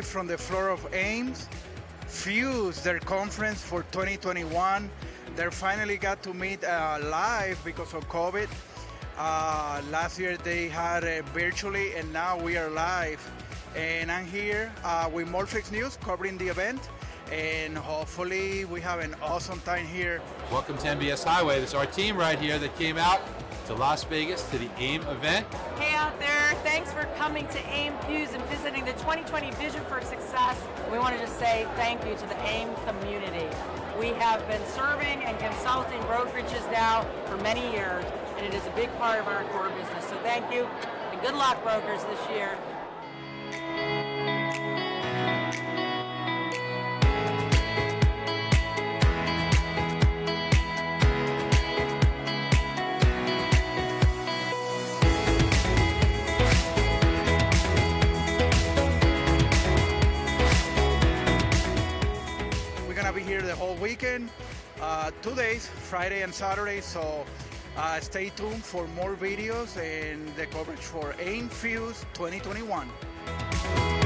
from the floor of AIM's. Fuse, their conference for 2021. They finally got to meet uh, live because of COVID. Uh, last year they had it virtually, and now we are live. And I'm here uh, with Morphex News covering the event, and hopefully we have an awesome time here. Welcome to MBS Highway. This is our team right here that came out to Las Vegas to the AIM event. Hey out there, thanks for coming to AIM Fuse and visiting the 2020 Vision for Success. We want to just say thank you to the AIM community. We have been serving and consulting brokerages now for many years, and it is a big part of our core business. So thank you, and good luck, brokers, this year. Here the whole weekend, uh, two days, Friday and Saturday. So uh, stay tuned for more videos and the coverage for AIM Fuse 2021.